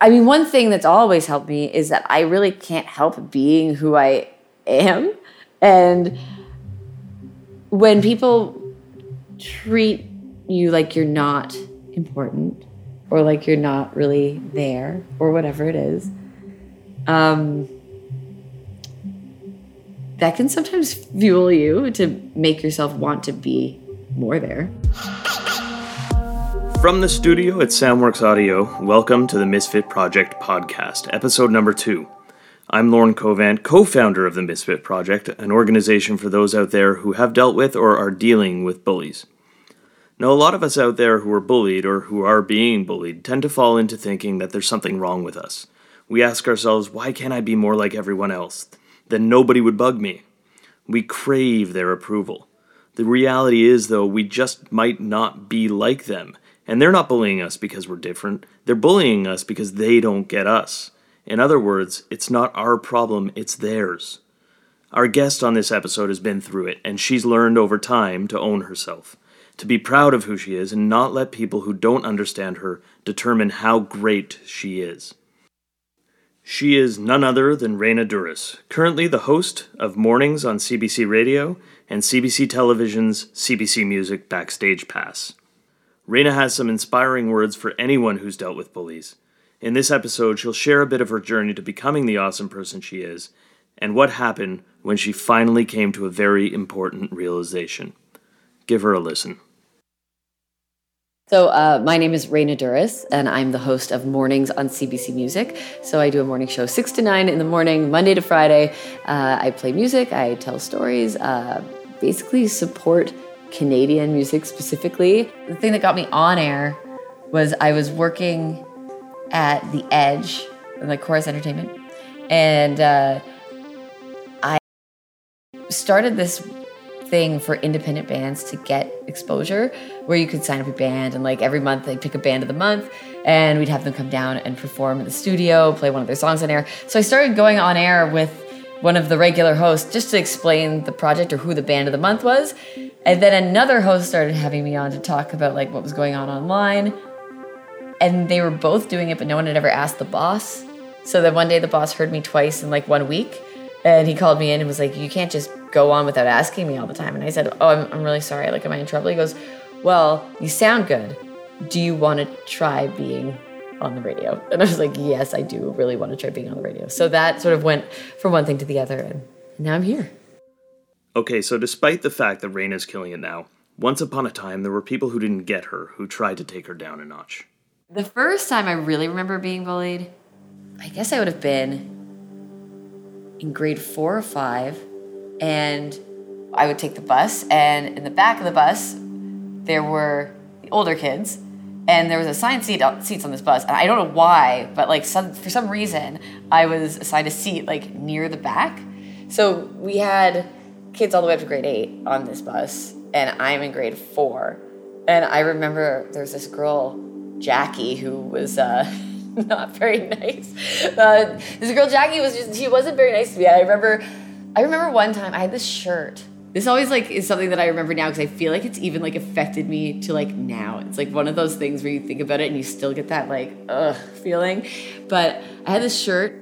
I mean, one thing that's always helped me is that I really can't help being who I am. And when people treat you like you're not important or like you're not really there or whatever it is, um, that can sometimes fuel you to make yourself want to be more there. From the studio at Soundworks Audio, welcome to the Misfit Project podcast, episode number two. I'm Lauren Covant, co founder of the Misfit Project, an organization for those out there who have dealt with or are dealing with bullies. Now, a lot of us out there who are bullied or who are being bullied tend to fall into thinking that there's something wrong with us. We ask ourselves, why can't I be more like everyone else? Then nobody would bug me. We crave their approval. The reality is, though, we just might not be like them and they're not bullying us because we're different. They're bullying us because they don't get us. In other words, it's not our problem, it's theirs. Our guest on this episode has been through it, and she's learned over time to own herself, to be proud of who she is, and not let people who don't understand her determine how great she is. She is none other than Raina Douris, currently the host of Mornings on CBC Radio and CBC Television's CBC Music Backstage Pass. Raina has some inspiring words for anyone who's dealt with bullies. In this episode, she'll share a bit of her journey to becoming the awesome person she is, and what happened when she finally came to a very important realization. Give her a listen. So, uh, my name is Raina Douris, and I'm the host of Mornings on CBC Music. So, I do a morning show 6 to 9 in the morning, Monday to Friday. Uh, I play music, I tell stories, uh, basically support Canadian music specifically. The thing that got me on air was I was working at the Edge, like Chorus Entertainment, and uh, I started this thing for independent bands to get exposure where you could sign up a band and like every month they'd pick a band of the month and we'd have them come down and perform in the studio play one of their songs on air so i started going on air with one of the regular hosts just to explain the project or who the band of the month was. And then another host started having me on to talk about like what was going on online. And they were both doing it, but no one had ever asked the boss. So then one day the boss heard me twice in like one week. And he called me in and was like, You can't just go on without asking me all the time. And I said, Oh, I'm, I'm really sorry. Like, am I in trouble? He goes, Well, you sound good. Do you want to try being on the radio. And I was like, yes, I do really want to try being on the radio. So that sort of went from one thing to the other, and now I'm here. Okay, so despite the fact that Raina's killing it now, once upon a time there were people who didn't get her, who tried to take her down a notch. The first time I really remember being bullied, I guess I would have been in grade four or five, and I would take the bus, and in the back of the bus, there were the older kids, and there was assigned seat seats on this bus and i don't know why but like some, for some reason i was assigned a seat like near the back. So we had kids all the way up to grade eight on this bus and i'm in grade four. And i remember there was this girl jackie who was uh, not very nice. Uh, this girl jackie was just she wasn't very nice to me. I remember i remember one time i had this shirt this always like is something that I remember now because I feel like it's even like affected me to like now. It's like one of those things where you think about it and you still get that like ugh feeling. But I had this shirt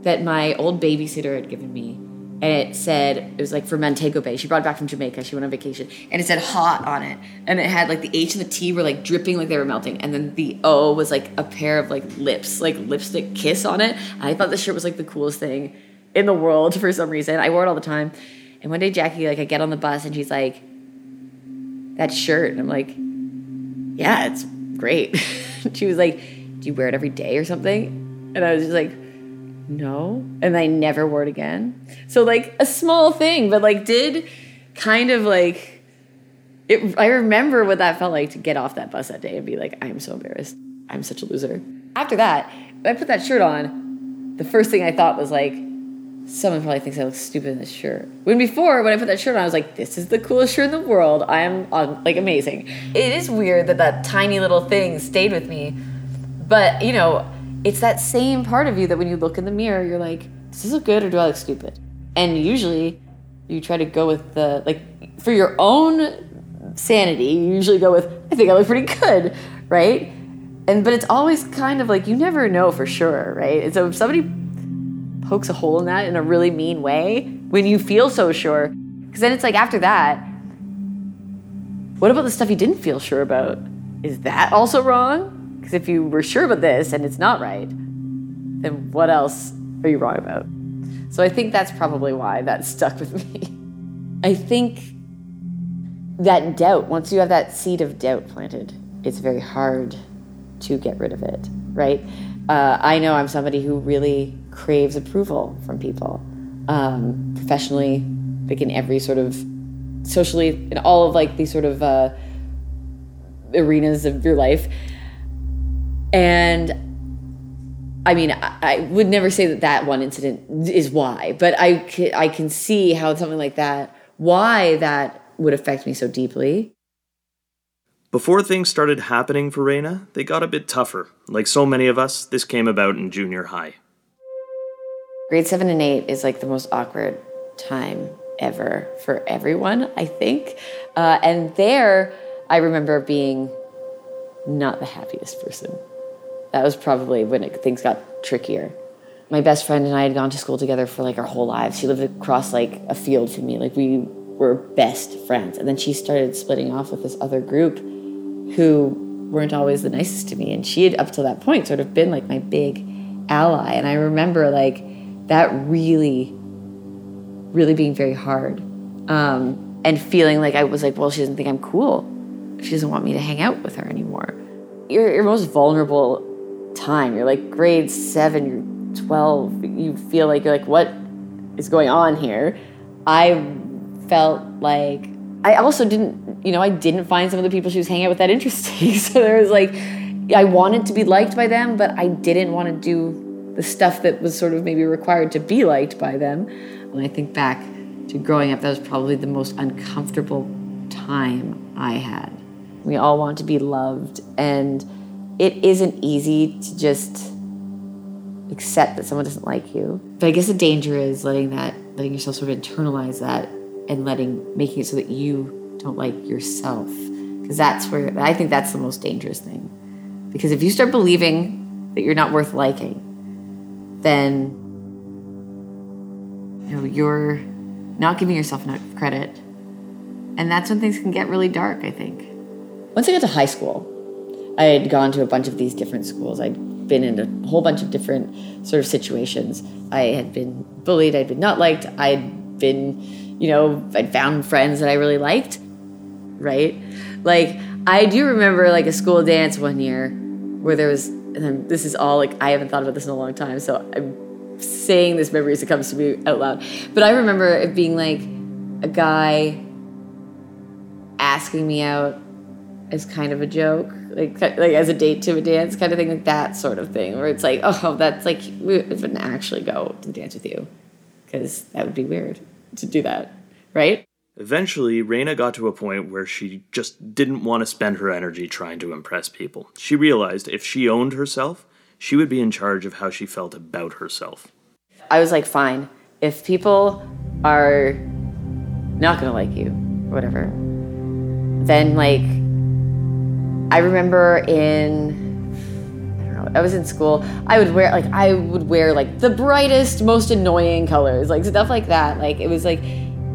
that my old babysitter had given me. And it said, it was like for Montego Bay. She brought it back from Jamaica. She went on vacation. And it said hot on it. And it had like the H and the T were like dripping like they were melting. And then the O was like a pair of like lips, like lipstick kiss on it. I thought this shirt was like the coolest thing in the world for some reason. I wore it all the time. And one day Jackie, like I get on the bus and she's like, that shirt. And I'm like, yeah, it's great. she was like, do you wear it every day or something? And I was just like, no. And I never wore it again. So like a small thing, but like did kind of like, it, I remember what that felt like to get off that bus that day and be like, I'm so embarrassed. I'm such a loser. After that, I put that shirt on. The first thing I thought was like, someone probably thinks I look stupid in this shirt. When before, when I put that shirt on, I was like, this is the coolest shirt in the world. I am on, like amazing. It is weird that that tiny little thing stayed with me. But, you know, it's that same part of you that when you look in the mirror, you're like, does this look good or do I look stupid? And usually you try to go with the, like, for your own sanity, you usually go with, I think I look pretty good, right? And but it's always kind of like you never know for sure, right? And so if somebody pokes a hole in that in a really mean way, when you feel so sure, because then it's like after that, what about the stuff you didn't feel sure about? Is that also wrong? Because if you were sure about this and it's not right, then what else are you wrong about? So I think that's probably why that stuck with me. I think that doubt, once you have that seed of doubt planted, it's very hard to get rid of it, right? Uh, I know I'm somebody who really craves approval from people, um, professionally, like in every sort of socially, in all of like these sort of uh, arenas of your life. And I mean, I, I, would never say that that one incident is why, but I I can see how something like that, why that would affect me so deeply. Before things started happening for Raina, they got a bit tougher. Like so many of us, this came about in junior high. Grade seven and eight is like the most awkward time ever for everyone, I think. Uh, and there, I remember being not the happiest person. That was probably when it, things got trickier. My best friend and I had gone to school together for like our whole lives. She lived across like a field from me. Like we were best friends. And then she started splitting off with this other group who weren't always the nicest to me. And she had, up to that point, sort of been like my big ally. And I remember like that really, really being very hard. Um, and feeling like I was like, well, she doesn't think I'm cool. She doesn't want me to hang out with her anymore. Your, your most vulnerable time, you're like grade seven, you're 12, you feel like you're like, what is going on here? I felt like I also didn't, you know, I didn't find some of the people she was hanging out with that interesting. so there was like, I wanted to be liked by them, but I didn't want to do the stuff that was sort of maybe required to be liked by them. When I think back to growing up, that was probably the most uncomfortable time I had. We all want to be loved, and it isn't easy to just accept that someone doesn't like you. But I guess the danger is letting that, letting yourself sort of internalize that and letting making it so that you don't like yourself because that's where i think that's the most dangerous thing because if you start believing that you're not worth liking then you know you're not giving yourself enough credit. And that's when things can get really dark i think. Once i got to high school i had gone to a bunch of these different schools. I'd been in a whole bunch of different sort of situations. I had been bullied i'd been not liked i'd been you know, I'd found friends that I really liked, right? Like, I do remember like a school dance one year where there was, and this is all like, I haven't thought about this in a long time, so I'm saying this memory as it comes to me out loud. But I remember it being like a guy asking me out as kind of a joke, like like as a date to a dance kind of thing, like that sort of thing, where it's like, oh, that's like we wouldn't actually go to dance with you, because that would be weird to do that, right? Eventually, Raina got to a point where she just didn't want to spend her energy trying to impress people. She realized if she owned herself, she would be in charge of how she felt about herself. I was like, fine. If people are not to like you, or whatever, then like, I remember in I don't know, I was in school, I would wear like I would wear like the brightest, most annoying colors, like stuff like that. Like it was like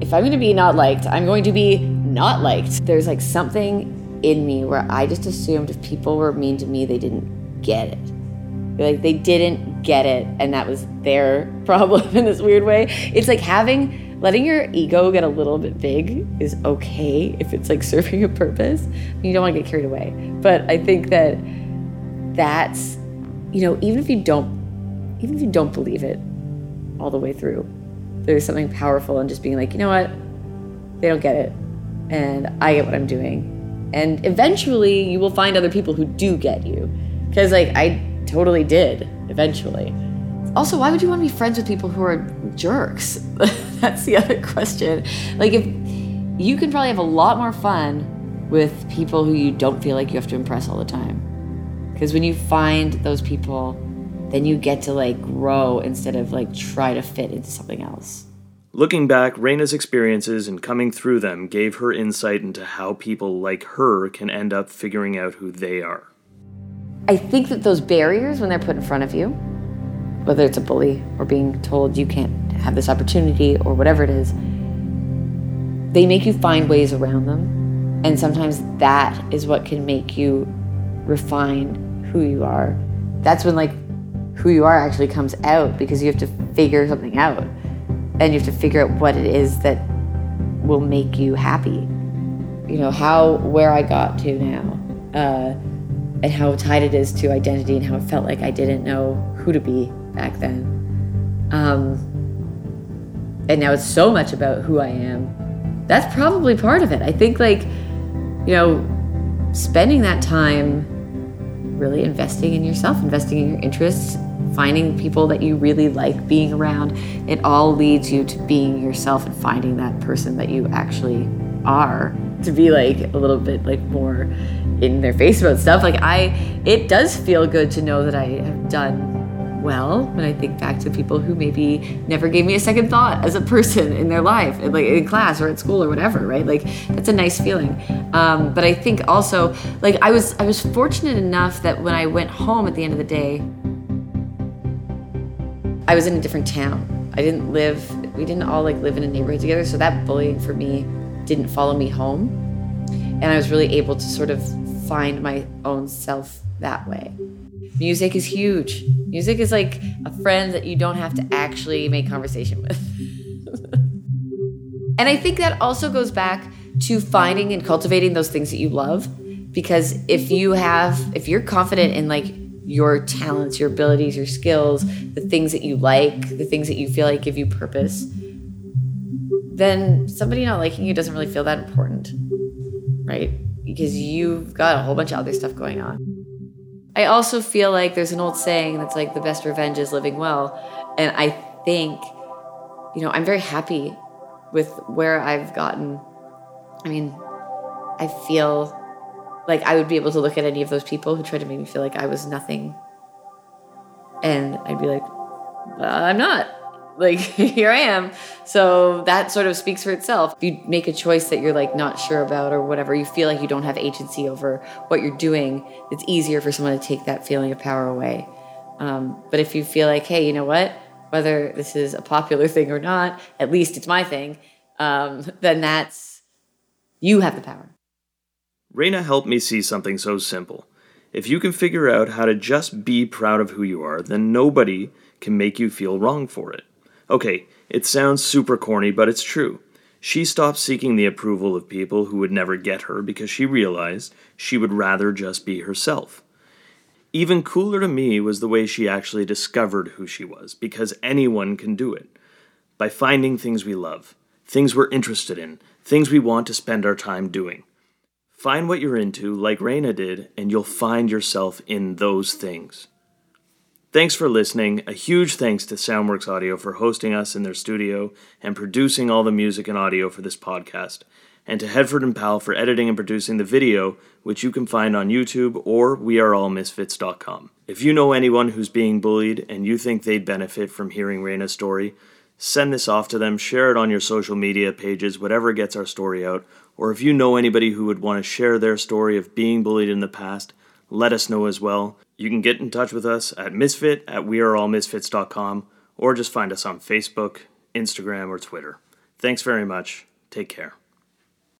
if I'm going to be not liked, I'm going to be not liked. There's like something in me where I just assumed if people were mean to me, they didn't get it. Like they didn't get it, and that was their problem in this weird way. It's like having letting your ego get a little bit big is okay if it's like serving a purpose. You don't want to get carried away. But I think that that's, you know, even if you don't, even if you don't believe it all the way through, there's something powerful in just being like, you know what, they don't get it, and I get what I'm doing, and eventually you will find other people who do get you, because like I totally did eventually. Also, why would you want to be friends with people who are jerks? That's the other question. Like, if you can probably have a lot more fun with people who you don't feel like you have to impress all the time. Because when you find those people, then you get to like grow instead of like try to fit into something else. Looking back, Raina's experiences and coming through them gave her insight into how people like her can end up figuring out who they are. I think that those barriers, when they're put in front of you, whether it's a bully or being told you can't have this opportunity or whatever it is, they make you find ways around them. And sometimes that is what can make you refine who you are. That's when, like, who you are actually comes out because you have to figure something out and you have to figure out what it is that will make you happy. You know, how, where I got to now, uh, and how tied it is to identity and how it felt like I didn't know who to be back then. Um, and now it's so much about who I am. That's probably part of it. I think, like, you know, spending that time really investing in yourself, investing in your interests, finding people that you really like being around, it all leads you to being yourself and finding that person that you actually are to be like a little bit like more in their face about stuff. Like I it does feel good to know that I have done well when I think back to people who maybe never gave me a second thought as a person in their life, like in class or at school or whatever, right? Like that's a nice feeling. Um, but I think also, like I was, I was fortunate enough that when I went home at the end of the day, I was in a different town. I didn't live, we didn't all like live in a neighborhood together. So that bullying for me didn't follow me home. And I was really able to sort of find my own self that way. Music is huge. Music is like a friend that you don't have to actually make conversation with. and I think that also goes back to finding and cultivating those things that you love because if you have if you're confident in like your talents, your abilities, your skills, the things that you like, the things that you feel like give you purpose, then somebody not liking you doesn't really feel that important, right? Because you've got a whole bunch of other stuff going on. I also feel like there's an old saying that's like the best revenge is living well. And I think, you know, I'm very happy with where I've gotten. I mean, I feel like I would be able to look at any of those people who tried to make me feel like I was nothing. And I'd be like, well, I'm not. Like, here I am. So that sort of speaks for itself. If you make a choice that you're like not sure about or whatever, you feel like you don't have agency over what you're doing, it's easier for someone to take that feeling of power away. Um, but if you feel like, hey, you know what? Whether this is a popular thing or not, at least it's my thing, um, then that's, you have the power. Raina helped me see something so simple. If you can figure out how to just be proud of who you are, then nobody can make you feel wrong for it. Okay, it sounds super corny, but it's true. She stopped seeking the approval of people who would never get her because she realized she would rather just be herself. Even cooler to me was the way she actually discovered who she was, because anyone can do it. By finding things we love, things we're interested in, things we want to spend our time doing. Find what you're into, like Raina did, and you'll find yourself in those things. Thanks for listening. A huge thanks to Soundworks Audio for hosting us in their studio and producing all the music and audio for this podcast, and to Headford and Pal for editing and producing the video, which you can find on YouTube or weareallmisfits.com. If you know anyone who's being bullied and you think they'd benefit from hearing Raina's story, send this off to them, share it on your social media pages, whatever gets our story out, or if you know anybody who would want to share their story of being bullied in the past, let us know as well. You can get in touch with us at misfit at weareallmisfits.com or just find us on Facebook, Instagram, or Twitter. Thanks very much. Take care.